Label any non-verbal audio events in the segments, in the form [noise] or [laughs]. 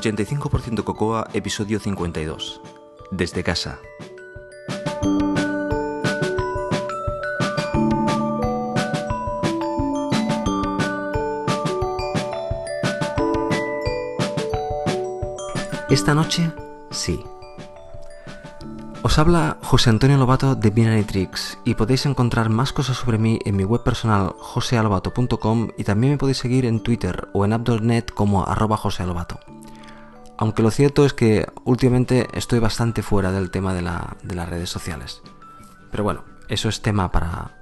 85% Cocoa, episodio 52. Desde casa. Esta noche, sí. Os habla José Antonio Lobato de Binary Tricks y podéis encontrar más cosas sobre mí en mi web personal josealobato.com y también me podéis seguir en Twitter o en app.net como arroba josealobato. Aunque lo cierto es que últimamente estoy bastante fuera del tema de, las redes sociales. Pero bueno, eso es tema para,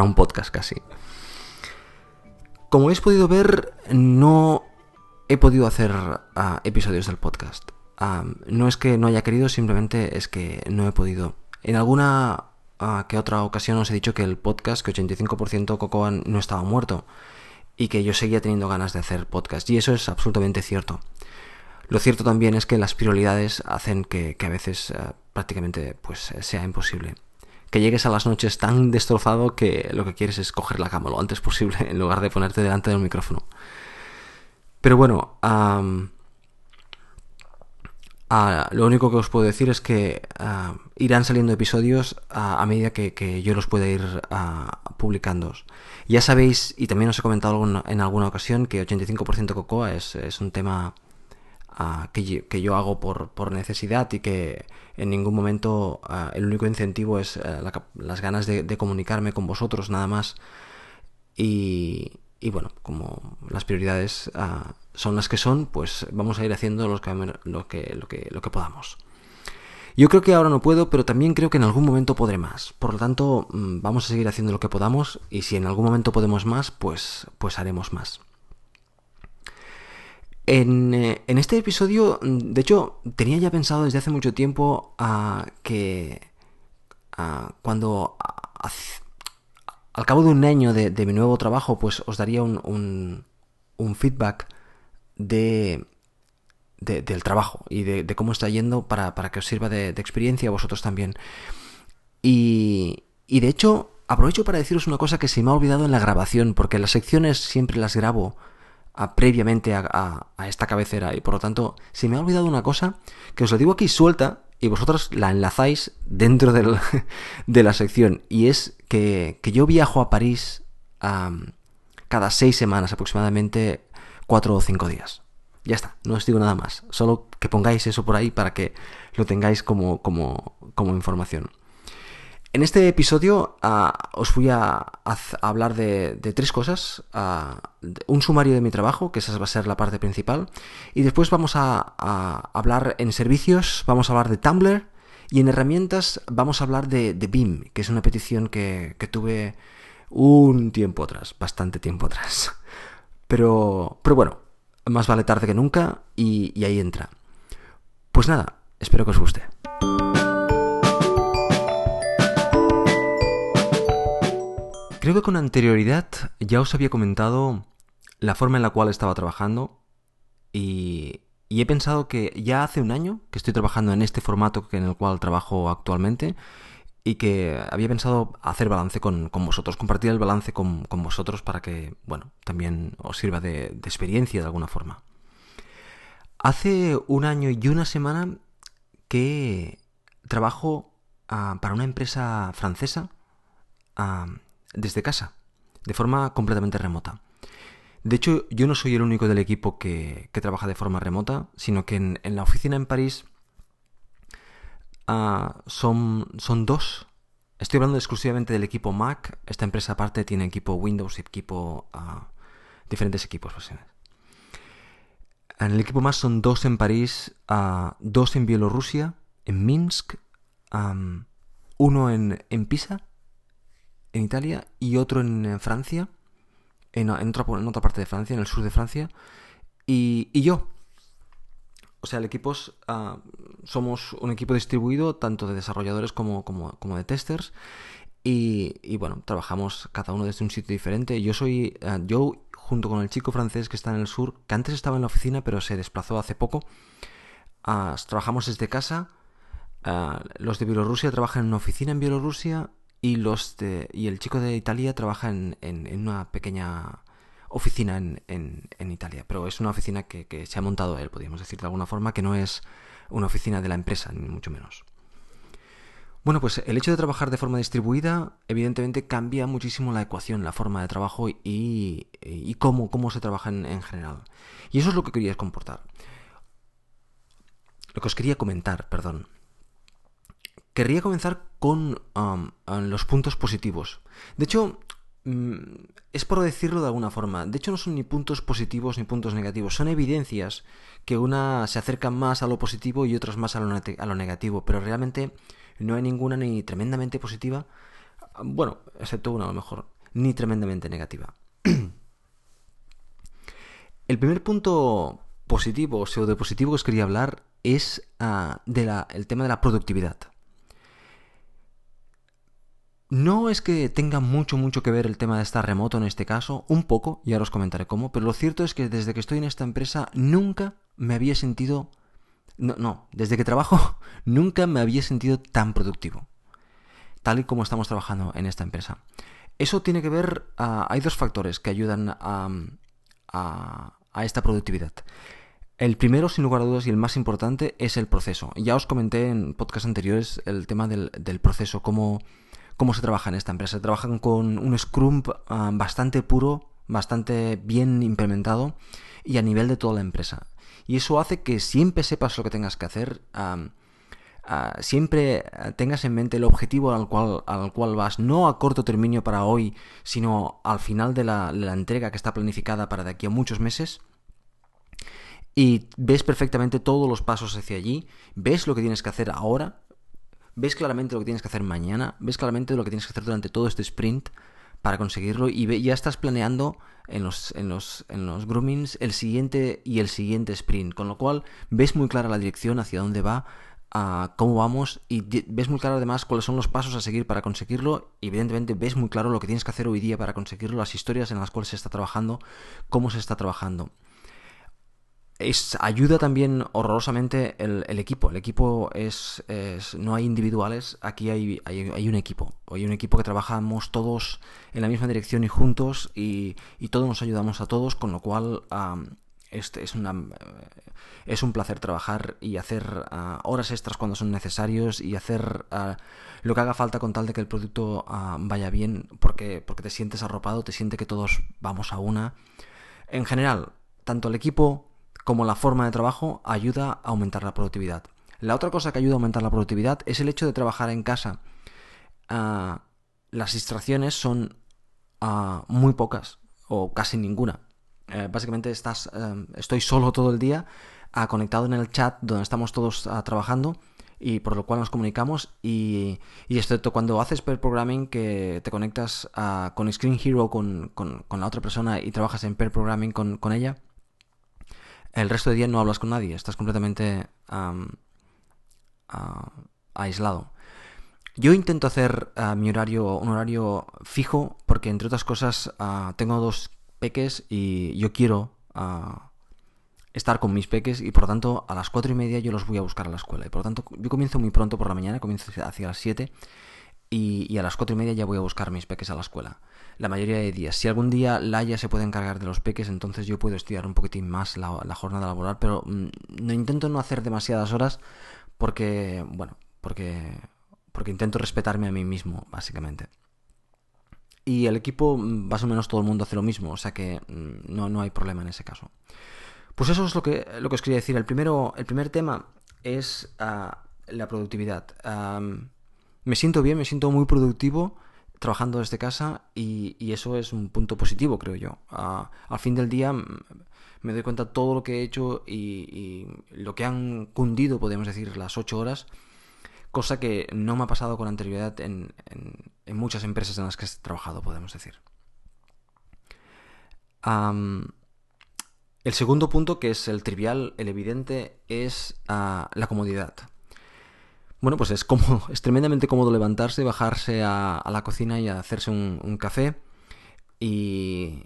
un podcast casi. Como habéis podido ver, no he podido hacer ah, episodios del podcast. Ah, no es que no haya querido, simplemente es que no he podido. En alguna ah, que otra ocasión os he dicho que el podcast, que 85% Cocoa no estaba muerto y que yo seguía teniendo ganas de hacer podcast. Y eso es absolutamente cierto. Lo cierto también es que las prioridades hacen que, a veces prácticamente pues, sea imposible. Que llegues a las noches tan destrozado que lo que quieres es coger la cama lo antes posible [laughs] en lugar de ponerte delante del micrófono. Pero bueno, lo único que os puedo decir es que irán saliendo episodios a medida que, yo los pueda ir publicando. Ya sabéis, y también os he comentado en alguna ocasión, que 85% Cocoa es, un tema que, yo, hago por, necesidad y que en ningún momento el único incentivo es las ganas de, comunicarme con vosotros nada más. Y, bueno, como las prioridades ah, son las que son, pues vamos a ir haciendo lo que, lo, que, lo, que, lo que podamos. Yo creo que ahora no puedo, pero también creo que en algún momento podré más. Por lo tanto, mm, vamos a seguir haciendo lo que podamos y si en algún momento podemos más, pues, pues haremos más. En, eh, este episodio, de hecho, tenía ya pensado desde hace mucho tiempo ah, que ah, cuando al cabo de un año de, mi nuevo trabajo, pues os daría un, un, feedback de, del trabajo y de, cómo está yendo para, que os sirva de, experiencia a vosotros también. Y, y de hecho, aprovecho para deciros una cosa que se me ha olvidado en la grabación, porque las secciones siempre las grabo previamente a, esta cabecera y por lo tanto se me ha olvidado una cosa que os lo digo aquí suelta y vosotros la enlazáis dentro [laughs] de la sección. Y es que, yo viajo a París cada seis semanas aproximadamente, cuatro o cinco días. Ya está, no os digo nada más. Solo que pongáis eso por ahí para que lo tengáis como, como información. En este episodio ah, os voy a, hablar de, tres cosas. Ah, un sumario de mi trabajo, que esa va a ser la parte principal. Y después vamos a, hablar en servicios, vamos a hablar de Tumblr. Y en herramientas vamos a hablar de, BIM, que es una petición que, tuve un tiempo atrás, bastante tiempo atrás. Pero, pero bueno, más vale tarde que nunca y ahí entra. Pues nada, espero que os guste. Creo que con anterioridad ya os había comentado la forma en la cual estaba trabajando y, he pensado que ya hace un año que estoy trabajando en este formato en el cual trabajo actualmente y que había pensado hacer balance con, vosotros, compartir el balance con, vosotros para que, bueno, también os sirva de, experiencia de alguna forma. Hace un año y una semana que trabajo ah, para una empresa francesa ah, desde casa, de forma completamente remota. De hecho, yo no soy el único del equipo que, trabaja de forma remota, sino que en, la oficina en París ah, son, dos. Estoy hablando exclusivamente del equipo Mac. Esta empresa aparte tiene equipo Windows y equipo... Uh, diferentes equipos. Pues, en el equipo Mac son dos en París, uh, dos en Bielorrusia, en Minsk, uno en Pisa en Italia y otro en, Francia, en, otra, parte de Francia, en el sur de Francia, y, yo. O sea, el equipo ah, somos un equipo distribuido tanto de desarrolladores como, como, de testers. Y, bueno, trabajamos cada uno desde un sitio diferente. Yo soy uh, Joe, junto con el chico francés que está en el sur, que antes estaba en la oficina, pero se desplazó hace poco. Ah, trabajamos desde casa. los de Bielorrusia trabajan en una oficina en Bielorrusia y, los y el chico de Italia trabaja en, una pequeña oficina en, en, Italia, pero es una oficina que, que, se ha montado él, podríamos decir de alguna forma, que no es una oficina de la empresa, ni mucho menos. Bueno, pues el hecho de trabajar de forma distribuida evidentemente cambia muchísimo la ecuación, la forma de trabajo y, y cómo, cómo, se trabaja en, general. Y eso es lo que quería comportar. Lo que os quería comentar, perdón. Querría comenzar con um, los puntos positivos. De hecho, mm, es por decirlo de alguna forma. De hecho, no son ni puntos positivos ni puntos negativos. Son evidencias que una se acerca más a lo positivo y otras más a lo, a lo negativo. Pero realmente no hay ninguna ni tremendamente positiva. Bueno, excepto una a lo mejor. Ni tremendamente negativa. [clears throat] El primer punto positivo o pseudo positivo que os quería hablar es ah, del tema de la productividad. No es que tenga mucho, mucho que ver el tema de estar remoto en este caso, un poco, ya os comentaré cómo, pero lo cierto es que desde que estoy en esta empresa nunca me había sentido... No, no, desde que trabajo [laughs] nunca me había sentido tan productivo, tal y como estamos trabajando en esta empresa. Eso tiene que ver, ah, hay dos factores que ayudan a, a esta productividad. El primero, sin lugar a dudas, y el más importante, es el proceso. Ya os comenté en podcast anteriores el tema del, del proceso, cómo cómo se trabaja en esta empresa. Se trabajan con un Scrum ah, bastante puro, bastante bien implementado y a nivel de toda la empresa. Y eso hace que siempre sepas lo que tengas que hacer, ah, siempre tengas en mente el objetivo al cual, al cual vas, no a corto término para hoy, sino al final de la, la entrega que está planificada para de aquí a muchos meses y ves perfectamente todos los pasos hacia allí, ves lo que tienes que hacer ahora ves claramente lo que tienes que hacer mañana, ves claramente lo que tienes que hacer durante todo este sprint para conseguirlo y ya estás planeando en los, en los, en los groomings el siguiente y el siguiente sprint, con lo cual ves muy clara la dirección hacia dónde va, a cómo vamos y ves muy claro además cuáles son los pasos a seguir para conseguirlo. Evidentemente ves muy claro lo que tienes que hacer hoy día para conseguirlo, las historias en las cuales se está trabajando, cómo se está trabajando ayuda también horrorosamente el, equipo. El equipo es, no hay individuales, aquí hay, hay, un equipo. Hay un equipo que trabajamos todos en la misma dirección y juntos y, todos nos ayudamos a todos, con lo cual este es, una, es un placer trabajar y hacer ah, horas extras cuando son necesarios y hacer ah, lo que haga falta con tal de que el producto ah, vaya bien porque, porque te sientes arropado, te siente que todos vamos a una. En general, tanto el equipo como la forma de trabajo ayuda a aumentar la productividad. La otra cosa que ayuda a aumentar la productividad es el hecho de trabajar en casa. Ah, las distracciones son ah, muy pocas o casi ninguna. Eh, básicamente estás, eh, estoy solo todo el día ah, conectado en el chat donde estamos todos trabajando y por lo cual nos comunicamos y, excepto cuando haces pair programming que te conectas con Screen Hero con, con, la otra persona y trabajas en pair programming con, con ella, el resto de día no hablas con nadie, estás completamente aislado. Yo intento hacer ah, mi horario, un horario fijo, porque entre otras cosas ah, tengo dos peques y yo quiero ah, estar con mis peques y por lo tanto a las cuatro y media yo los voy a buscar a la escuela. Y por lo tanto yo comienzo muy pronto por la mañana, comienzo hacia las 7 y, a las cuatro y media ya voy a buscar mis peques a la escuela. La mayoría de días. Si algún día Laia se puede encargar de los peques, entonces yo puedo estudiar un poquitín más la, jornada laboral, pero mm, no intento no hacer demasiadas horas porque, bueno, porque, porque intento respetarme a mí mismo, básicamente. Y el equipo, mm, más o menos todo el mundo hace lo mismo, o sea que mm, no, no hay problema en ese caso. Pues eso es lo que, lo que os quería decir. El, primero, el primer tema es ah, la productividad me siento bien, me siento muy productivo trabajando desde casa y, eso es un punto positivo, creo yo. al fin del día me doy cuenta de todo lo que he hecho y, lo que han cundido, podemos decir, las ocho horas, cosa que no me ha pasado con anterioridad en, muchas empresas en las que he trabajado, podemos decir. el segundo punto, que es el trivial, el evidente, es ah, la comodidad. Bueno, pues es como, [laughs] es tremendamente cómodo levantarse, bajarse a, la cocina y hacerse un, café y,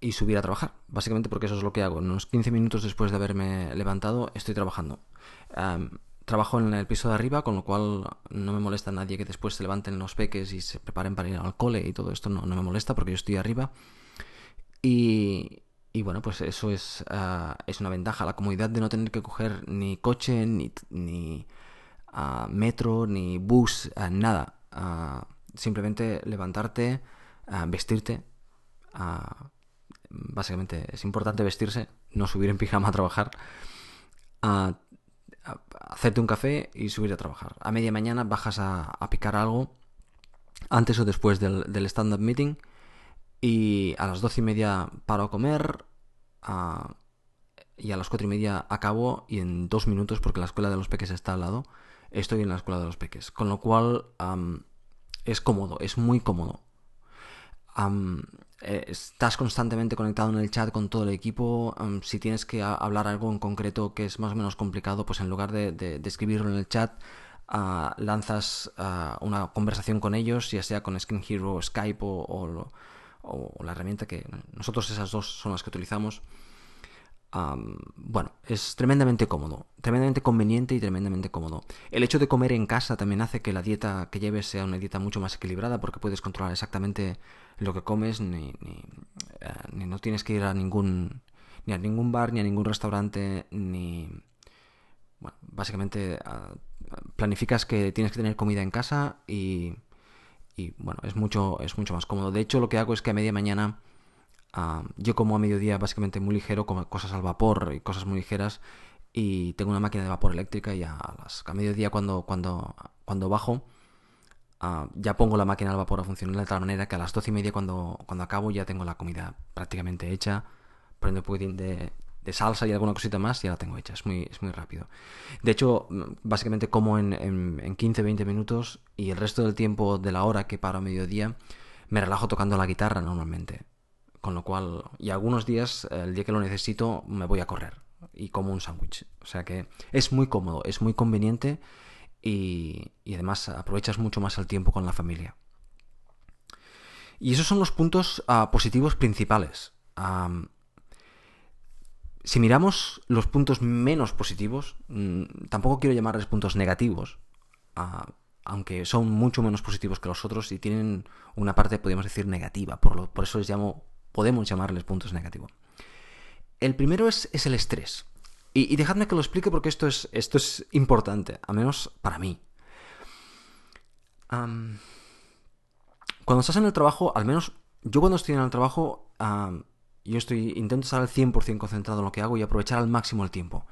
y subir a trabajar. Básicamente porque eso es lo que hago. Unos 15 minutos después de haberme levantado estoy trabajando. trabajo en el piso de arriba, con lo cual no me molesta nadie que después se levanten los peques y se preparen para ir al cole y todo esto no, no me molesta porque yo estoy arriba. Y, y bueno, pues eso es, ah, es una ventaja, la comodidad de no tener que coger ni coche, ni, ni ah, metro, ni bus, ah, nada. simplemente levantarte, vestirte. básicamente es importante vestirse, no subir en pijama a trabajar. hacerte un café y subir a trabajar. A media mañana bajas a, picar algo antes o después del, del stand-up meeting y a las doce y media paro a comer. y a las cuatro y media acabo. Y en dos minutos, porque la escuela de los peques está al lado, estoy en la escuela de los peques. Con lo cual es cómodo, es muy cómodo. Eh, estás constantemente conectado en el chat con todo el equipo. si tienes que hablar algo en concreto que es más o menos complicado, pues en lugar de, escribirlo en el chat, ah, lanzas ah, una conversación con ellos, ya sea con Skin Hero, Skype o, o, la herramienta que nosotros esas dos son las que utilizamos. bueno, es tremendamente cómodo, tremendamente conveniente y tremendamente cómodo. El hecho de comer en casa también hace que la dieta que lleves sea una dieta mucho más equilibrada porque puedes controlar exactamente lo que comes, ni, ni, eh, no tienes que ir a ningún, ni a ningún bar, ni a ningún restaurante, ni... Bueno, básicamente ah, planificas que tienes que tener comida en casa y y bueno, es mucho, es mucho más cómodo. De hecho, lo que hago es que a media mañana ah, yo como a mediodía básicamente muy ligero, como cosas al vapor y cosas muy ligeras y tengo una máquina de vapor eléctrica y a, a mediodía cuando, cuando, cuando bajo ah, ya pongo la máquina al vapor a funcionar de tal manera que a las doce y media cuando, cuando acabo ya tengo la comida prácticamente hecha, prendo un poquitín de salsa y alguna cosita más, ya la tengo hecha. Es muy, es muy rápido. De hecho, básicamente como en, en, 15-20 minutos y el resto del tiempo de la hora que paro a mediodía, me relajo tocando la guitarra normalmente. Con lo cual, y algunos días, el día que lo necesito, me voy a correr y como un sándwich. O sea que es muy cómodo, es muy conveniente y, y, además aprovechas mucho más el tiempo con la familia. Y esos son los puntos uh, positivos principales. Si miramos los puntos menos positivos, mm, tampoco quiero llamarles puntos negativos, aunque son mucho menos positivos que los otros y tienen una parte, podríamos decir, negativa, por, por eso les llamo, podemos llamarles puntos negativos. El primero es, el estrés. Y, dejadme que lo explique porque esto es, esto es importante, al menos para mí. cuando estás en el trabajo, al menos yo cuando estoy en el trabajo, yo estoy intento estar al 100% concentrado en lo que hago y aprovechar al máximo el tiempo.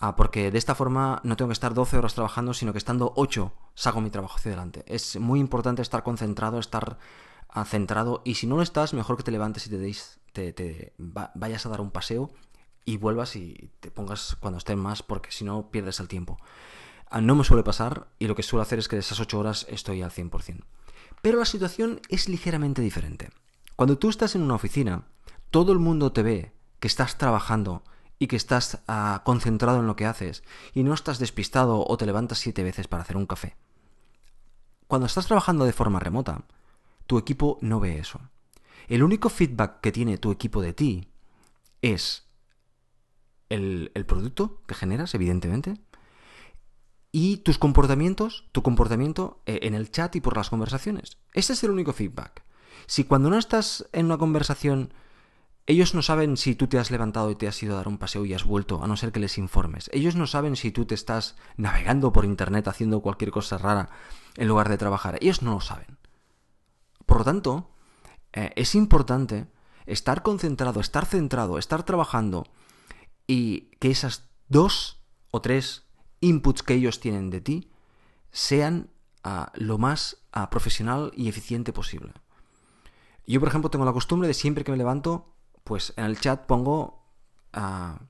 Ah, porque de esta forma no tengo que estar 12 horas trabajando, sino que estando 8 saco mi trabajo hacia adelante. Es muy importante estar concentrado, estar ah, centrado y si no lo estás, mejor que te levantes y te, deis, te, vayas a dar un paseo y vuelvas y te pongas cuando estés más, porque si no pierdes el tiempo. Ah, no me suele pasar y lo que suelo hacer es que de esas 8 horas estoy al 100%. Pero la situación es ligeramente diferente. Cuando tú estás en una oficina, todo el mundo te ve que estás trabajando y que estás ah, concentrado en lo que haces y no estás despistado o te levantas siete veces para hacer un café. Cuando estás trabajando de forma remota, tu equipo no ve eso. El único feedback que tiene tu equipo de ti es el, el producto que generas, evidentemente, y tus comportamientos, tu comportamiento eh, en el chat y por las conversaciones. Ese es el único feedback. Si cuando no estás en una conversación ellos no saben si tú te has levantado y te has ido a dar un paseo y has vuelto, a no ser que les informes. Ellos no saben si tú te estás navegando por internet haciendo cualquier cosa rara en lugar de trabajar. Ellos no lo saben. Por lo tanto, eh, es importante estar concentrado, estar centrado, estar trabajando y que esas dos o tres inputs que ellos tienen de ti sean ah, lo más ah, profesional y eficiente posible. Yo, por ejemplo, tengo la costumbre de siempre que me levanto pues en el chat pongo... Ah,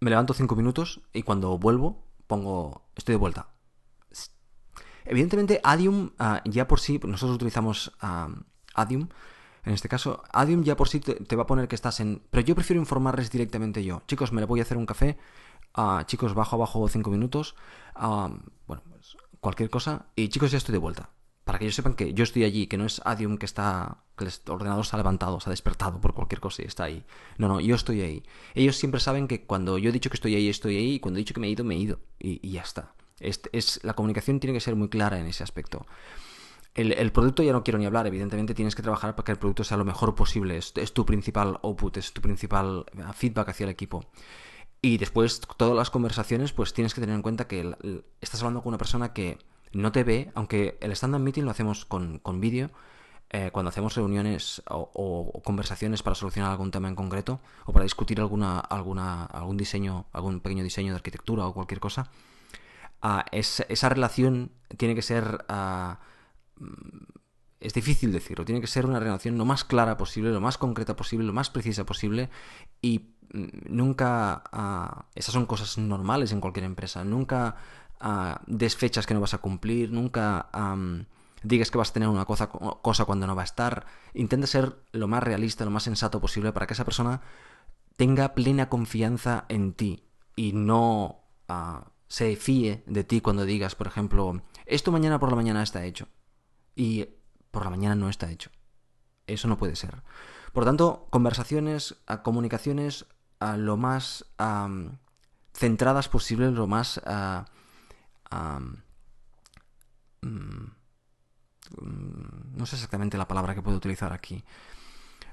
me levanto cinco minutos y cuando vuelvo pongo... Estoy de vuelta. Evidentemente, Adium ah, ya por sí, nosotros utilizamos uh, Adium, en este caso, Adium ya por sí te, va a poner que estás en... Pero yo prefiero informarles directamente yo. Chicos, me le voy a hacer un café. chicos, bajo abajo cinco minutos. bueno, pues cualquier cosa. Y chicos, ya estoy de vuelta para que ellos sepan que yo estoy allí, que no es Adium que está, que el ordenador se ha levantado, se ha despertado por cualquier cosa y está ahí. No, no, yo estoy ahí. Ellos siempre saben que cuando yo he dicho que estoy ahí, estoy ahí, y cuando he dicho que me he ido, me he ido. Y, ya está. Es, es, la comunicación tiene que ser muy clara en ese aspecto. El, producto ya no quiero ni hablar, evidentemente tienes que trabajar para que el producto sea lo mejor posible, es, tu principal output, es tu principal eh, feedback hacia el equipo. Y después, todas las conversaciones, pues tienes que tener en cuenta que estás hablando con una persona que no te ve, aunque el stand-up meeting lo hacemos con, con vídeo, eh, cuando hacemos reuniones o, conversaciones para solucionar algún tema en concreto o para discutir alguna, alguna, algún diseño, algún pequeño diseño de arquitectura o cualquier cosa, ah, esa relación tiene que ser... Ah, es difícil decirlo, tiene que ser una relación lo más clara posible, lo más concreta posible, lo más precisa posible y mm, nunca... Ah, esas son cosas normales en cualquier empresa, nunca des fechas que no vas a cumplir, nunca digas que vas a tener una cosa, cosa cuando no va a estar. Intenta ser lo más realista, lo más sensato posible para que esa persona tenga plena confianza en ti y no ah, se fíe de ti cuando digas, por ejemplo, esto mañana por la mañana está hecho y por la mañana no está hecho. Eso no puede ser. Por tanto, conversaciones, comunicaciones lo más centradas posible, lo más... Mm, Mm, no sé exactamente la palabra que puedo utilizar aquí,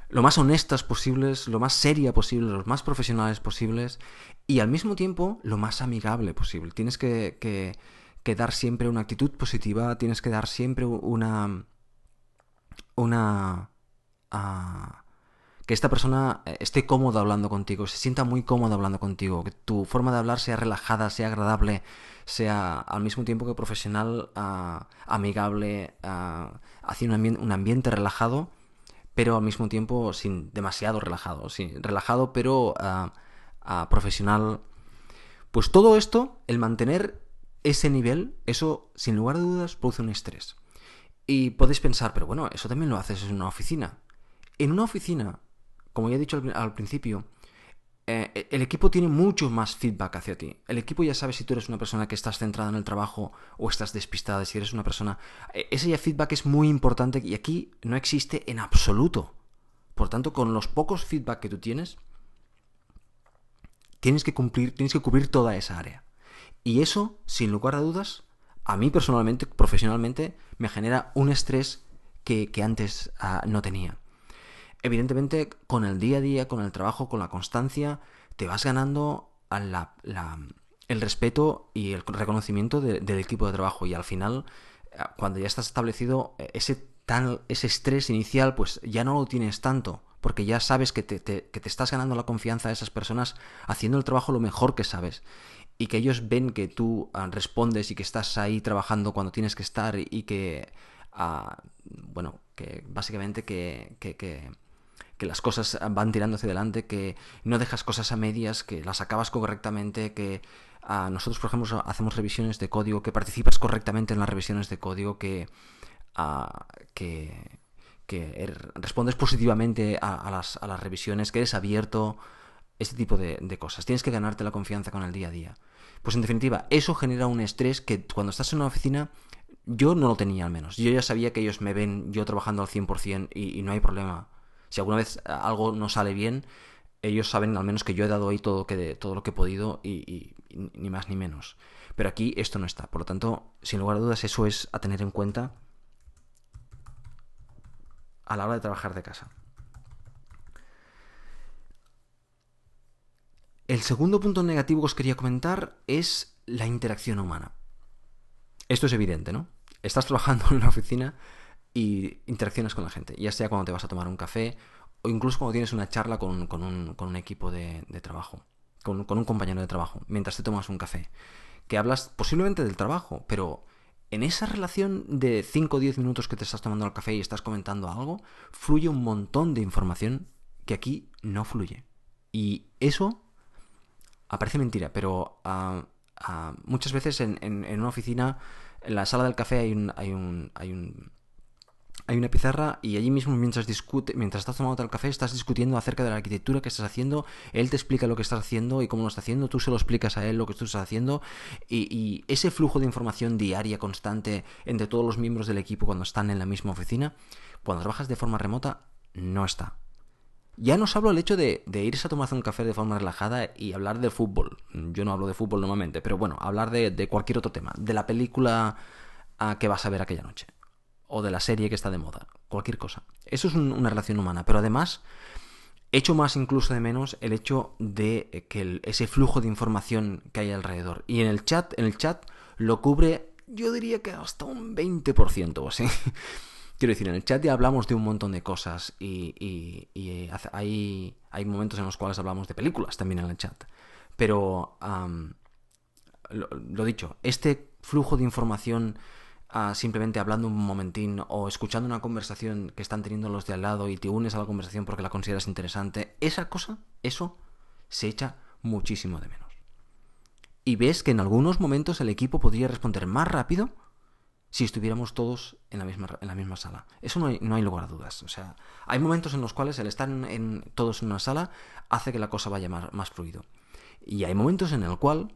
lo más honestas posibles, lo más seria posible, lo más profesionales posibles y al mismo tiempo lo más amigable posible. Tienes que, que, dar siempre una actitud positiva, tienes que dar siempre una... una... Ah, que esta persona eh, esté cómoda hablando contigo, se sienta muy cómoda hablando contigo, que tu forma de hablar sea relajada, sea agradable, sea al mismo tiempo que profesional, ah, amigable, uh, hacia un, ambiente relajado, pero al mismo tiempo sin demasiado relajado, sí, relajado pero ah, profesional. Pues todo esto, el mantener ese nivel, eso sin lugar a dudas produce un estrés. Y podéis pensar, pero bueno, eso también lo haces en una oficina. En una oficina como ya he dicho al, principio, eh, el equipo tiene mucho más feedback hacia ti. El equipo ya sabe si tú eres una persona que estás centrada en el trabajo o estás despistada, si eres una persona... Eh, ese ya feedback es muy importante y aquí no existe en absoluto. Por tanto, con los pocos feedback que tú tienes, tienes que cumplir, tienes que cubrir toda esa área. Y eso, sin lugar a dudas, a mí personalmente, profesionalmente, me genera un estrés que, antes ah, no tenía evidentemente con el día a día, con el trabajo, con la constancia, te vas ganando el respeto y el reconocimiento del equipo de trabajo. Y al final, eh, cuando ya estás establecido, eh, ese, ese estrés inicial pues ya no lo tienes tanto, porque ya sabes que te, que te estás ganando la confianza de esas personas haciendo el trabajo lo mejor que sabes. Y que ellos ven que tú ah, respondes y que estás ahí trabajando cuando tienes que estar y que, ah, bueno, que básicamente que las cosas van tirando hacia adelante, que no dejas cosas a medias, que las acabas correctamente, que a nosotros, por ejemplo, hacemos revisiones de código, que participas correctamente en las revisiones de código, que, que, er, respondes positivamente a, las, a, las, revisiones, que eres abierto, este tipo de, de cosas. Tienes que ganarte la confianza con el día a día. Pues en definitiva, eso genera un estrés que cuando estás en una oficina yo no lo tenía al menos. Yo ya sabía que ellos me ven yo trabajando al 100% y, y no hay problema si alguna vez algo no sale bien, ellos saben al menos que yo he dado ahí todo, todo lo que he podido y, ni más ni menos. Pero aquí esto no está. Por lo tanto, sin lugar a dudas, eso es a tener en cuenta a la hora de trabajar de casa. El segundo punto negativo que os quería comentar es la interacción humana. Esto es evidente, ¿no? Estás trabajando [laughs] en una oficina y interacciones con la gente, ya sea cuando te vas a tomar un café o incluso cuando tienes una charla con, un, equipo de, trabajo, con, un compañero de trabajo, mientras te tomas un café, que hablas posiblemente del trabajo, pero en esa relación de 5 o 10 minutos que te estás tomando el café y estás comentando algo, fluye un montón de información que aquí no fluye. Y eso aparece mentira, pero ah, ah, muchas veces en, en, una oficina, en la sala del café hay un, hay un, hay un hay una pizarra y allí mismo mientras discute, mientras estás tomando el café, estás discutiendo acerca de la arquitectura que estás haciendo, él te explica lo que estás haciendo y cómo lo está haciendo, tú se lo explicas a él lo que tú estás haciendo y, ese flujo de información diaria, constante entre todos los miembros del equipo cuando están en la misma oficina, cuando trabajas de forma remota, no está. Ya no os hablo el hecho de, irse a tomarse un café de forma relajada y hablar de fútbol. Yo no hablo de fútbol normalmente, pero bueno, hablar de, cualquier otro tema, de la película ah, que vas a ver aquella noche o de la serie que está de moda, cualquier cosa. Eso es una relación humana, pero además echo más incluso de menos el hecho de que ese flujo de información que hay alrededor. Y en el chat, en el chat lo cubre, yo diría que hasta un 20% o así. [laughs] Quiero decir, en el chat ya hablamos de un montón de cosas y, hay, hay, momentos en los cuales hablamos de películas también en el chat. Pero, lo, dicho, este flujo de información simplemente hablando un momentín o escuchando una conversación que están teniendo los de al lado y te unes a la conversación porque la consideras interesante, esa cosa, eso se echa muchísimo de menos. Y ves que en algunos momentos el equipo podría responder más rápido si estuviéramos todos en la misma, en la misma sala. Eso no hay, no hay lugar a dudas. O sea, hay momentos en los cuales el estar en, todos en una sala hace que la cosa vaya más, fluido. Y hay momentos en el cual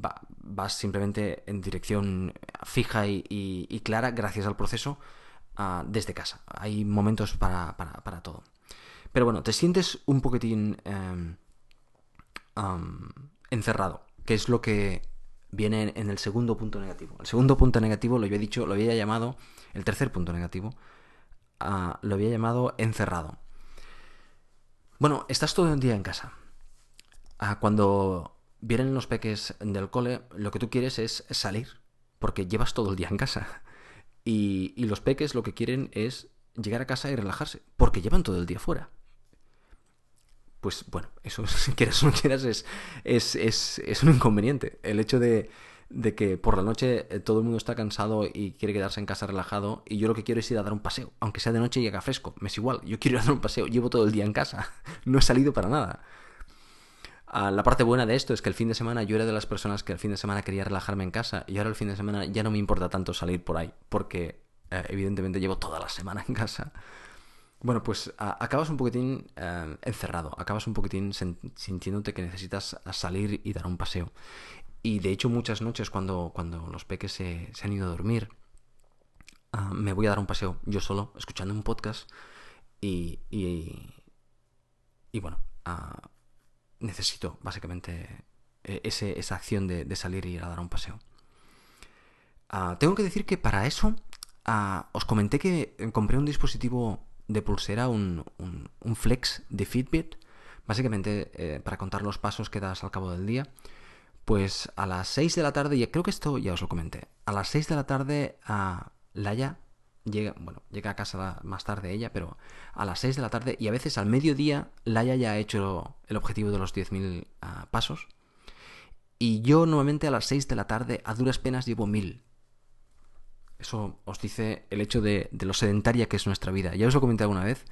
vas simplemente en dirección fija y, clara gracias al proceso ah, desde casa. Hay momentos para, todo. Pero bueno, te sientes un poquitín em, encerrado, que es lo que viene en el segundo punto negativo. El segundo punto negativo lo había dicho, lo había llamado, el tercer punto negativo, ah, lo había llamado encerrado. Bueno, estás todo el día en casa. Ah, cuando vienen los peques del cole, lo que tú quieres es salir, porque llevas todo el día en casa. Y, los peques lo que quieren es llegar a casa y relajarse, porque llevan todo el día fuera. Pues bueno, eso, [laughs] si quieras o no quieras, es, es, un inconveniente. El hecho de, de, que por la noche eh, todo el mundo está cansado y quiere quedarse en casa relajado, y yo lo que quiero es ir a dar un paseo, aunque sea de noche y haga fresco, me es igual, yo quiero ir a dar un paseo, llevo todo el día en casa, [laughs] no he salido para nada. Ah, la parte buena de esto es que el fin de semana yo era de las personas que el fin de semana quería relajarme en casa y ahora el fin de semana ya no me importa tanto salir por ahí porque eh, evidentemente llevo toda la semana en casa. Bueno, pues acabas un poquitín eh, encerrado, acabas un poquitín sintiéndote que necesitas salir y dar un paseo. Y de hecho muchas noches cuando, cuando los peques se, han ido a dormir, ah, me voy a dar un paseo yo solo, escuchando un podcast y, y, bueno, uh, necesito básicamente e, esa acción de, salir y ir a dar un paseo. Ah, tengo que decir que para eso ah, os comenté que compré un dispositivo de pulsera, un, flex de Fitbit, básicamente eh, para contar los pasos que das al cabo del día. Pues a las 6 de la tarde, y creo que esto ya os lo comenté, a las 6 de la tarde a Laia llega, bueno, llega a casa más tarde ella, pero a las 6 de la tarde y a veces al mediodía Laia ya ha hecho el objetivo de los 10.000 ah, pasos. Y yo normalmente a las 6 de la tarde a duras penas llevo 1.000. Eso os dice el hecho de, lo sedentaria que es nuestra vida. Ya os lo comenté alguna vez,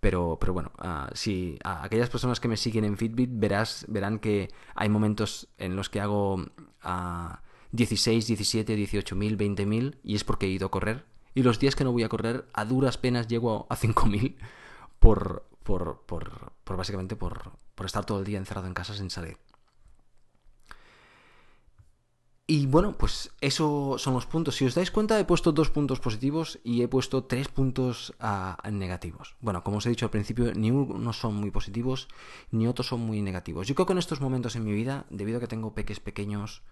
pero, pero bueno, uh, si a aquellas personas que me siguen en Fitbit verás, verán que hay momentos en los que hago a 16, 17, 18.000, 20.000 y es porque he ido a correr y los días que no voy a correr, a duras penas llego a 5.000 por, por, por, por básicamente por, por estar todo el día encerrado en casa sin salir. Y bueno, pues esos son los puntos. Si os dais cuenta, he puesto dos puntos positivos y he puesto tres puntos ah, negativos. Bueno, como os he dicho al principio, ni unos son muy positivos, ni otros son muy negativos. Yo creo que en estos momentos en mi vida, debido a que tengo peques pequeños,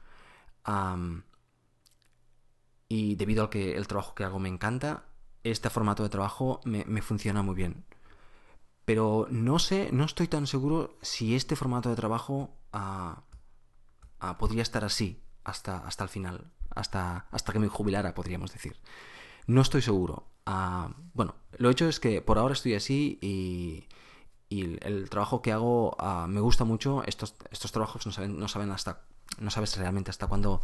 y debido al que el trabajo que hago me encanta, este formato de trabajo me, funciona muy bien. Pero no sé, no estoy tan seguro si este formato de trabajo ah, ah, podría estar así hasta, hasta el final, hasta, hasta que me jubilara, podríamos decir. No estoy seguro. Ah, bueno, lo hecho es que por ahora estoy así y, el, trabajo que hago me gusta mucho. Estos, estos trabajos no saben, no saben hasta no sabes realmente hasta cuándo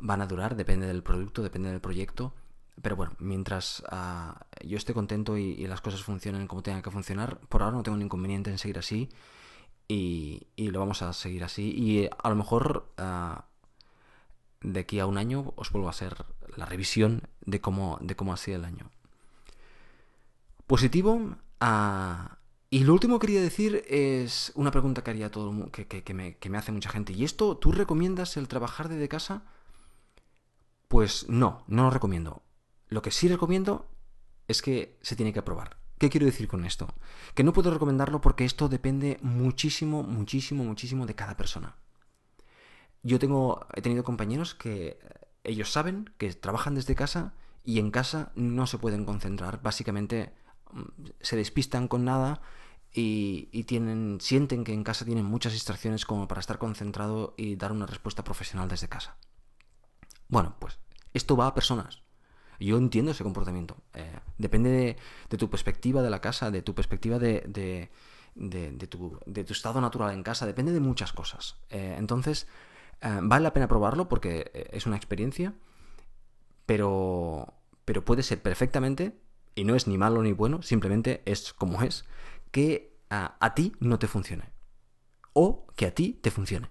van a durar, depende del producto, depende del proyecto. Pero bueno, mientras ah, yo esté contento y, las cosas funcionen como tengan que funcionar, por ahora no tengo ningún inconveniente en seguir así y, lo vamos a seguir así. Y a lo mejor ah, de aquí a un año os vuelvo a hacer la revisión de cómo, de cómo ha sido el año. Positivo, a y lo último que quería decir es una pregunta que haría todo que, que, me, que me hace mucha gente. ¿Y esto tú recomiendas el trabajar desde casa? Pues no, no lo recomiendo. Lo que sí recomiendo es que se tiene que probar. ¿Qué quiero decir con esto? Que no puedo recomendarlo porque esto depende muchísimo, muchísimo, muchísimo de cada persona. Yo tengo, he tenido compañeros que ellos saben que trabajan desde casa y en casa no se pueden concentrar. Básicamente mm, se despistan con nada y, tienen, sienten que en casa tienen muchas distracciones como para estar concentrado y dar una respuesta profesional desde casa. Bueno, pues esto va a personas. Yo entiendo ese comportamiento. Eh, depende de, tu perspectiva de la casa, de tu perspectiva de, de, tu, estado natural en casa, depende de muchas cosas. Eh, entonces, eh, vale la pena probarlo porque es una experiencia, pero, pero puede ser perfectamente, y no es ni malo ni bueno, simplemente es como es, que a, ti no te funcione. O que a ti te funcione.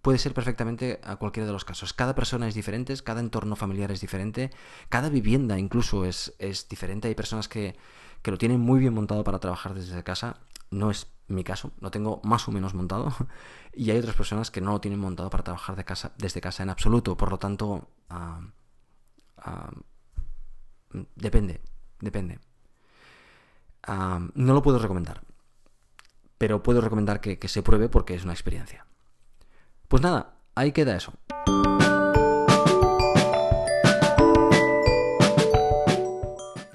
Puede ser perfectamente a cualquiera de los casos. Cada persona es diferente, cada entorno familiar es diferente, cada vivienda incluso es, es diferente. Hay personas que, que lo tienen muy bien montado para trabajar desde casa. No es mi caso, lo tengo más o menos montado. [laughs] Y hay otras personas que no lo tienen montado para trabajar de casa, desde casa en absoluto. Por lo tanto, ah, ah, depende, depende no lo puedo recomendar, pero puedo recomendar que, se pruebe porque es una experiencia. Pues nada, ahí queda eso.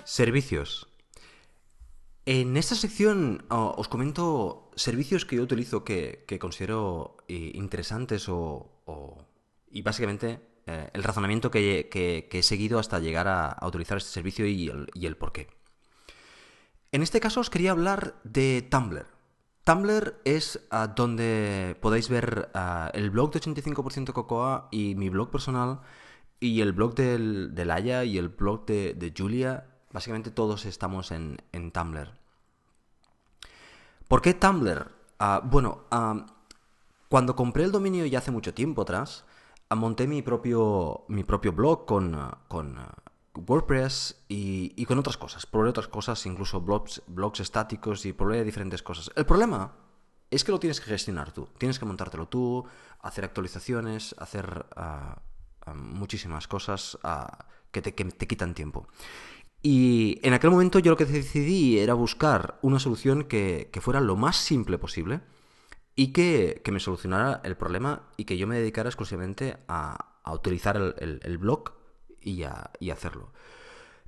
Servicios. En esta sección os comento servicios que yo utilizo que, considero eh, interesantes o, y básicamente eh, el razonamiento que, he seguido hasta llegar a, utilizar este servicio y el, y el por qué. En este caso os quería hablar de Tumblr. Tumblr es ah, donde podéis ver ah, el blog de 85% Cocoa y mi blog personal y el blog del, de Laia y el blog de, Julia. Básicamente todos estamos en, Tumblr. ¿Por qué Tumblr? Ah, bueno, cuando compré el dominio ya hace mucho tiempo atrás, monté mi propio, mi propio blog con, con WordPress y, con otras cosas. Probé otras cosas, incluso blogs, blogs estáticos y probé diferentes cosas. El problema es que lo tienes que gestionar tú. Tienes que montártelo tú, hacer actualizaciones, hacer ah, ah, muchísimas cosas ah, que, te, quitan tiempo. Y en aquel momento yo lo que decidí era buscar una solución que, fuera lo más simple posible y que, me solucionara el problema y que yo me dedicara exclusivamente a, utilizar el blog y, hacerlo.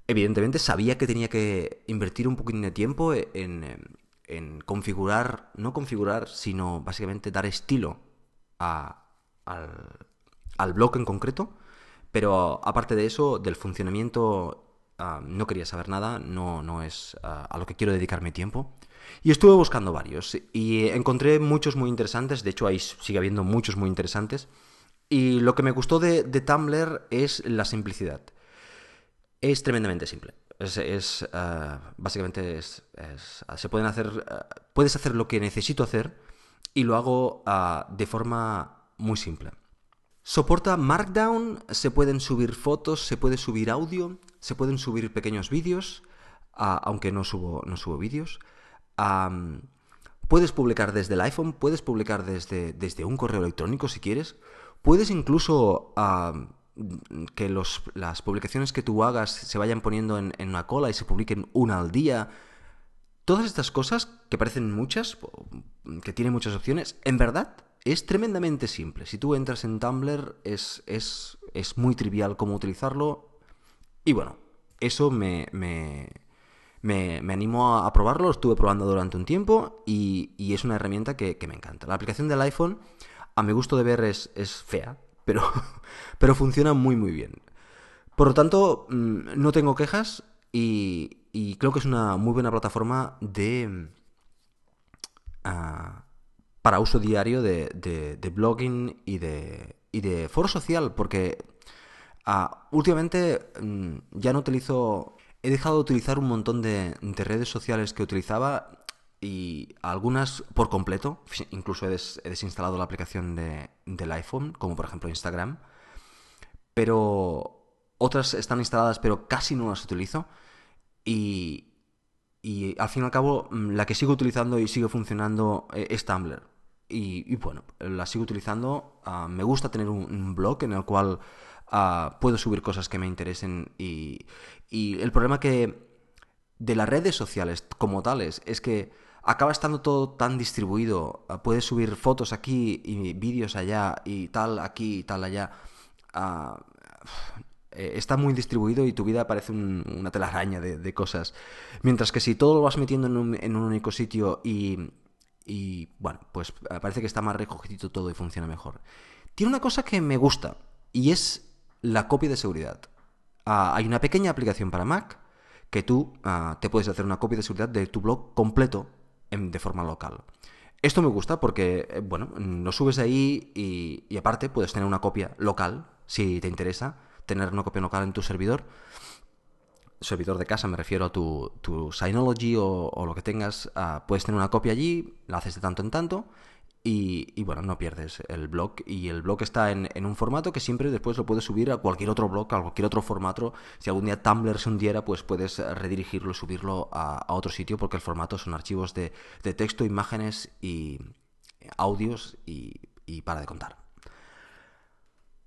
Evidentemente sabía que tenía que invertir un poquito de tiempo en, configurar, no configurar, sino básicamente dar estilo al, blog en concreto. Pero aparte de eso, del funcionamiento ah, no quería saber nada, no, no es ah, a lo que quiero dedicarme tiempo. Y estuve buscando varios y encontré muchos muy interesantes, de hecho ahí sigue habiendo muchos muy interesantes. Y lo que me gustó de, Tumblr es la simplicidad. Es tremendamente simple. Es, eh, básicamente es, se pueden hacer, eh, puedes hacer lo que necesito hacer y lo hago de forma muy simple. Soporta Markdown, se pueden subir fotos, se puede subir audio, se pueden subir pequeños vídeos, aunque no subo, no subo vídeos. puedes publicar desde el iPhone, puedes publicar desde, desde un correo electrónico si quieres. Puedes incluso que las publicaciones que tú hagas se vayan poniendo en, una cola y se publiquen una al día. Todas estas cosas, que parecen muchas, que tienen muchas opciones, en verdad es tremendamente simple. Si tú entras en Tumblr, es, es, es muy trivial cómo utilizarlo. Y bueno, eso me, me, me, animó a, probarlo, lo estuve probando durante un tiempo y, es una herramienta que, me encanta. La aplicación del iPhone a mi gusto de ver es, fea, pero, [laughs] pero funciona muy muy bien. Por lo tanto, mm, no tengo quejas y, creo que es una muy buena plataforma de... Ah, para uso diario de, blogging y de, y de foro social, porque ah, últimamente mm, ya no utilizo... He dejado de utilizar un montón de, de redes sociales que utilizaba y algunas por completo, incluso he, desinstalado la aplicación de, del iPhone, como por ejemplo Instagram, pero otras están instaladas pero casi no las utilizo. Y, y al fin y al cabo mm, la que sigo utilizando y sigue funcionando eh, es Tumblr. Y, bueno, la sigo utilizando, ah, me gusta tener un, blog en el cual ah, puedo subir cosas que me interesen y, y el problema que de las redes sociales como tales es que acaba estando todo tan distribuido. Ah, puedes subir fotos aquí y vídeos allá y tal aquí y tal allá. Ah, eh, está muy distribuido y tu vida parece una telaraña de, cosas. Mientras que si todo lo vas metiendo en un, único sitio y, y, bueno, pues parece que está más recogido todo y funciona mejor. Tiene una cosa que me gusta y es la copia de seguridad. Ah, hay una pequeña aplicación para Mac que tú ah, te puedes hacer una copia de seguridad de tu blog completo de forma local. Esto me gusta porque, eh, bueno, lo subes ahí y, y aparte puedes tener una copia local si te interesa tener una copia local en tu servidor. Servidor de casa, me refiero a tu, tu Synology o, lo que tengas. Ah, puedes tener una copia allí, la haces de tanto en tanto y, bueno, no pierdes el blog. Y el blog está en, un formato que siempre después lo puedes subir a cualquier otro blog, a cualquier otro formato. Si algún día Tumblr se hundiera, pues puedes redirigirlo y subirlo a, otro sitio porque el formato son archivos de, texto, imágenes y audios y para de contar.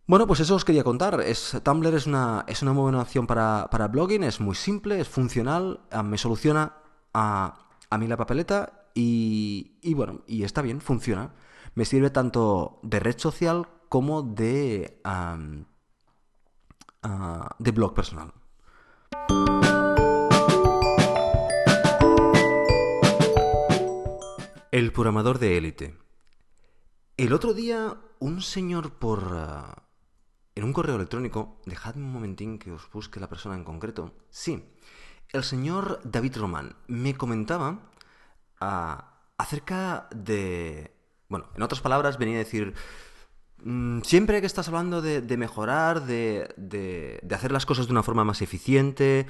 Bueno, pues eso os quería contar. Es, Tumblr es una, es una muy buena opción para, blogging, es muy simple, es funcional, ah, me soluciona a, mí la papeleta y, bueno, y está bien, funciona. Me sirve tanto de red social como de, ah, de blog personal. El programador de élite. El otro día un señor por, ah, en un correo electrónico, dejadme un momentín que os busque la persona en concreto. Sí, el señor David Román me comentaba ah, acerca de... Bueno, en otras palabras venía a decir, mm, siempre que estás hablando de, mejorar, de, de, hacer las cosas de una forma más eficiente,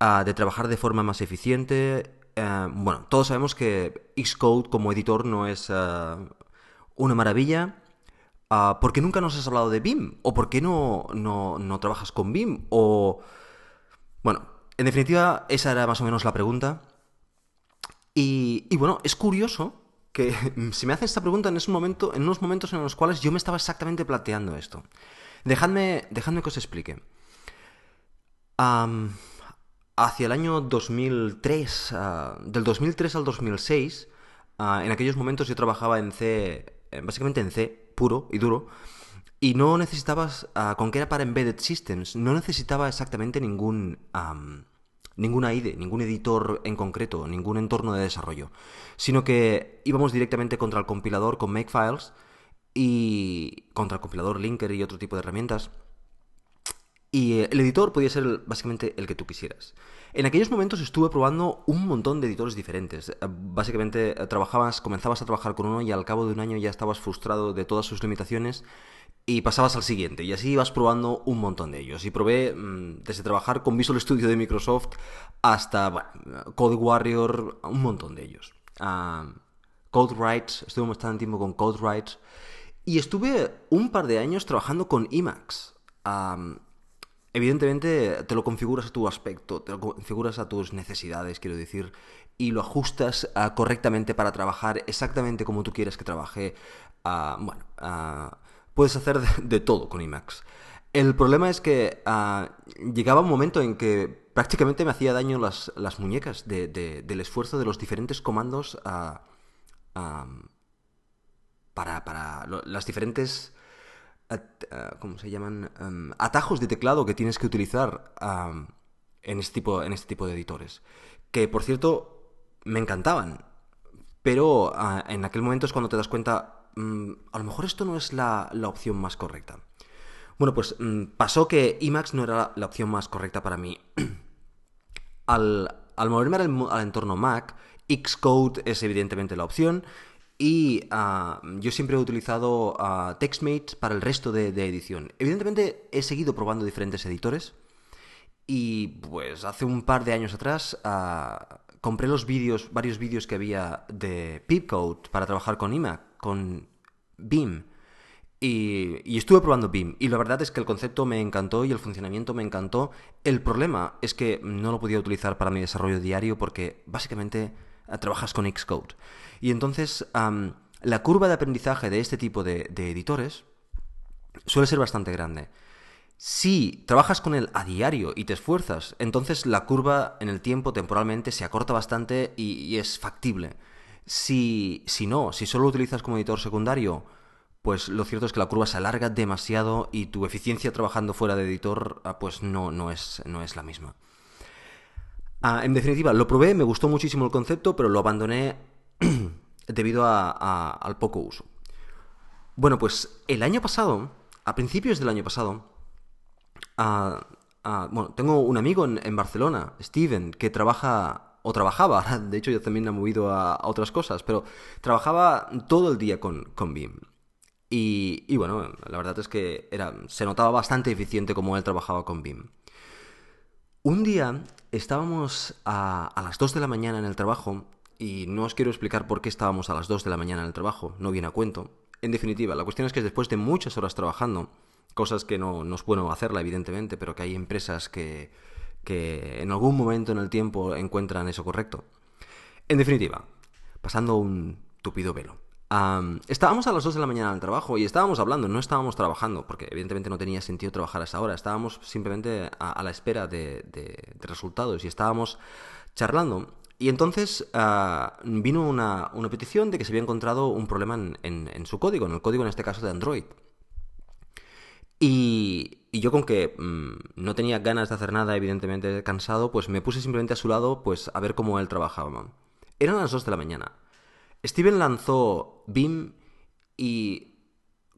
ah, de trabajar de forma más eficiente, eh, bueno, todos sabemos que Xcode como editor no es ah, una maravilla Ah, ¿por qué nunca nos has hablado de BIM? ¿O por qué no, no, trabajas con BIM? O... Bueno, en definitiva, esa era más o menos la pregunta. Y, bueno, es curioso que [laughs] se me hace esta pregunta en, ese momento, en unos momentos en los cuales yo me estaba exactamente planteando esto. Dejadme, dejadme que os explique. hacia el año 2003, ah, del 2003 al 2006, ah, en aquellos momentos yo trabajaba en C, básicamente en C, puro y duro. Y no necesitabas, ah, con que era para Embedded Systems, no necesitaba exactamente ningún, ninguna IDE, ningún editor en concreto, ningún entorno de desarrollo. Sino que íbamos directamente contra el compilador con Makefiles y contra el compilador Linker y otro tipo de herramientas. Y el editor podía ser básicamente el que tú quisieras. En aquellos momentos estuve probando un montón de editores diferentes. Eh, básicamente eh, trabajabas, comenzabas a trabajar con uno y al cabo de un año ya estabas frustrado de todas sus limitaciones y pasabas al siguiente. Y así ibas probando un montón de ellos. Y probé mm, desde trabajar con Visual Studio de Microsoft hasta Code Warrior, un montón de ellos. Uh, CodeWright, estuve bastante tiempo con CodeWright. Y estuve un par de años trabajando con Emacs. Evidentemente te lo configuras a tu aspecto, te lo configuras a tus necesidades, quiero decir, y lo ajustas ah, correctamente para trabajar exactamente como tú quieres que trabaje. Ah, bueno, ah, puedes hacer de, todo con Emacs. El problema es que llegaba un momento en que prácticamente me hacía daño las, muñecas del esfuerzo de los diferentes comandos para, para las diferentes ¿cómo se llaman? Em, atajos de teclado que tienes que utilizar en, este tipo, en este tipo de editores. Que, por cierto, me encantaban. Pero ah, en aquel momento es cuando te das cuenta, mm, a lo mejor esto no es la, opción más correcta. Bueno, pues mm, pasó que Emacs no era la, opción más correcta para mí. [clears throat] al, moverme al entorno Mac, Xcode es evidentemente la opción y ah, yo siempre he utilizado uh, TextMate para el resto de, edición. Evidentemente he seguido probando diferentes editores. Y pues hace un par de años atrás ah, compré los vídeos, varios vídeos que había de Pipcode para trabajar con IMAC, con BIM. Y, estuve probando BIM. Y la verdad es que el concepto me encantó y el funcionamiento me encantó. El problema es que no lo podía utilizar para mi desarrollo diario porque básicamente trabajas con Xcode. Y entonces la curva de aprendizaje de este tipo de, editores suele ser bastante grande. Si trabajas con él a diario y te esfuerzas, entonces la curva en el tiempo temporalmente se acorta bastante y, es factible. Si, si, no, si solo lo utilizas como editor secundario, pues lo cierto es que la curva se alarga demasiado y tu eficiencia trabajando fuera de editor ah, pues no, no, es, no es la misma. Ah, en definitiva, lo probé, me gustó muchísimo el concepto, pero lo abandoné [clears throat] debido al poco uso. Bueno, pues el año pasado, a principios del año pasado, bueno, tengo un amigo en, Barcelona, Steven, que trabaja, o trabajaba, [laughs] de hecho ya también ha movido a, otras cosas, pero trabajaba todo el día con, con BIM. Y, bueno, la verdad es que era, se notaba bastante eficiente como él trabajaba con BIM. Un día estábamos a, a, las 2 de la mañana en el trabajo y no os quiero explicar por qué estábamos a las 2 de la mañana en el trabajo, no viene a cuento. En definitiva, la cuestión es que después de muchas horas trabajando, cosas que no, no es bueno hacerla evidentemente, pero que hay empresas que, que en algún momento en el tiempo encuentran eso correcto. En definitiva, pasando un tupido velo estábamos a las 2 de la mañana en el trabajo y estábamos hablando, no estábamos trabajando, porque evidentemente no tenía sentido trabajar a esa hora, estábamos simplemente a, la espera de, resultados y estábamos charlando. Y entonces ah, vino una, petición de que se había encontrado un problema en, su código, en el código en este caso de Android. Y, yo con que mm, no tenía ganas de hacer nada, evidentemente cansado, pues me puse simplemente a su lado pues a ver cómo él trabajaba. Eran las 2 de la mañana. Steven lanzó BIM y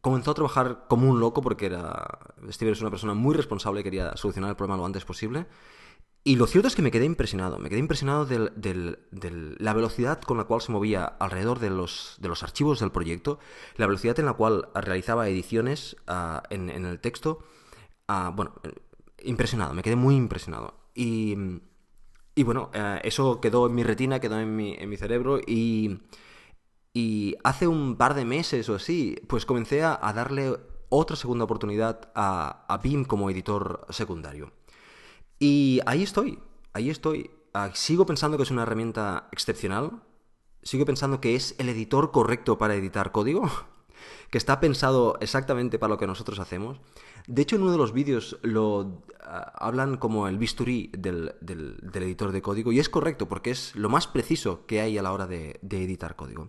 comenzó a trabajar como un loco porque era Steven es una persona muy responsable y quería solucionar el problema lo antes posible. Y lo cierto es que me quedé impresionado, me quedé impresionado de la velocidad con la cual se movía alrededor de los, archivos del proyecto, la velocidad en la cual realizaba ediciones ah, en, el texto. Ah, bueno, impresionado, me quedé muy impresionado. Y, bueno, eh, eso quedó en mi retina, quedó en mi, cerebro y y hace un par de meses o así, pues comencé a, darle otra segunda oportunidad a, a, BIM como editor secundario. Y ahí estoy, ahí estoy. Ah, sigo pensando que es una herramienta excepcional. Sigo pensando que es el editor correcto para editar código. [laughs] Que está pensado exactamente para lo que nosotros hacemos. De hecho, en uno de los vídeos lo ah, hablan como el bisturí del, editor de código. Y es correcto, porque es lo más preciso que hay a la hora de editar código.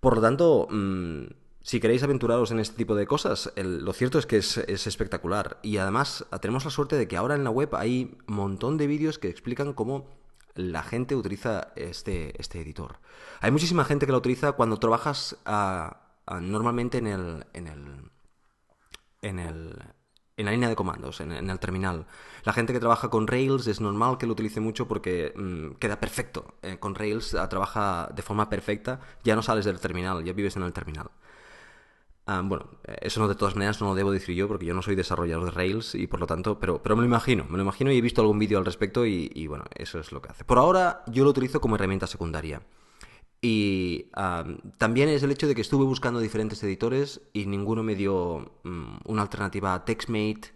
Por lo tanto, mm, si queréis aventuraros en este tipo de cosas, lo cierto es que es, espectacular. Y además tenemos la suerte de que ahora en la web hay un montón de vídeos que explican cómo la gente utiliza este, este editor. Hay muchísima gente que lo utiliza cuando trabajas normalmente en el, en el, en el en la línea de comandos, en, el terminal. La gente que trabaja con Rails es normal que lo utilice mucho porque mm, queda perfecto. Eh, con Rails ah, trabaja de forma perfecta, ya no sales del terminal, ya vives en el terminal. Ah, bueno, eso no de todas maneras no lo debo decir yo porque yo no soy desarrollador de Rails y por lo tanto, pero, pero me lo imagino, me lo imagino y he visto algún vídeo al respecto y, y bueno, eso es lo que hace. Por ahora yo lo utilizo como herramienta secundaria. Y también es el hecho de que estuve buscando diferentes editores y ninguno me dio mm, una alternativa a TextMate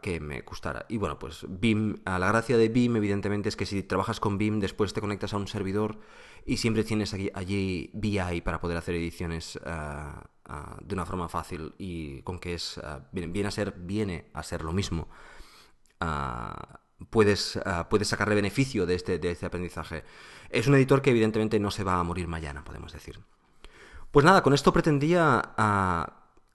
que me gustara. Y bueno, pues BIM, la gracia de BIM evidentemente es que si trabajas con BIM después te conectas a un servidor y siempre tienes allí, allí BI para poder hacer ediciones de una forma fácil y con que es, viene, a ser, viene a ser lo mismo puedes, ah, puedes sacarle beneficio de este, de este aprendizaje. Es un editor que evidentemente no se va a morir mañana, podemos decir. Pues nada, con esto pretendía...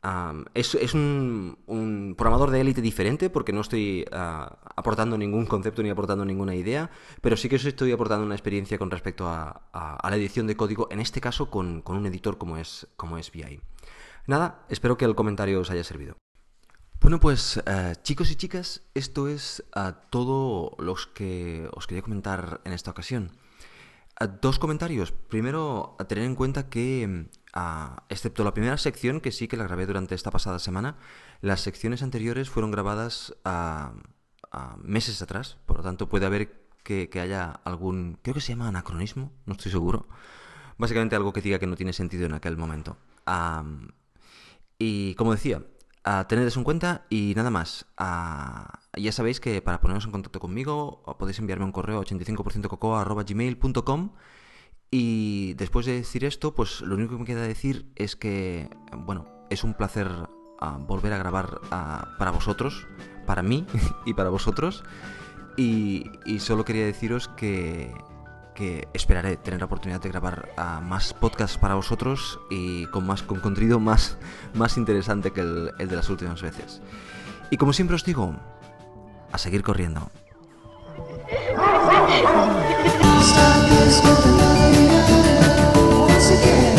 Ah, ah, es, un, programador de élite diferente porque no estoy aportando ningún concepto ni aportando ninguna idea, pero sí que os estoy aportando una experiencia con respecto a, la edición de código, en este caso con, con un editor como es, como es VI. Nada, espero que el comentario os haya servido. Bueno, pues eh, chicos y chicas, esto es uh, todo lo que os quería comentar en esta ocasión. Eh, dos comentarios. Primero, a tener en cuenta que, excepto la primera sección, que sí que la grabé durante esta pasada semana, las secciones anteriores fueron grabadas meses atrás. Por lo tanto, puede haber que, haya algún, creo que se llama anacronismo, no estoy seguro. Básicamente algo que diga que no tiene sentido en aquel momento. y como decía, a tener eso en cuenta y nada más. ya sabéis que para poneros en contacto conmigo podéis enviarme un correo a 85%cocoa.gmail.com y después de decir esto, pues lo único que me queda decir es que, bueno, es un placer volver a grabar para vosotros, para mí [laughs] y para vosotros. Y, y solo quería deciros que, que esperaré tener la oportunidad de grabar ah, más podcasts para vosotros y con más con contenido más, más interesante que el, el de las últimas veces. Y como siempre os digo, a seguir corriendo. [laughs] once again.